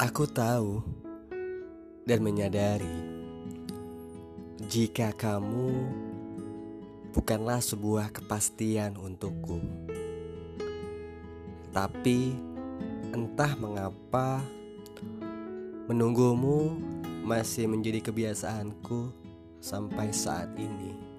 Aku tahu dan menyadari jika kamu bukanlah sebuah kepastian untukku, tapi entah mengapa menunggumu masih menjadi kebiasaanku sampai saat ini.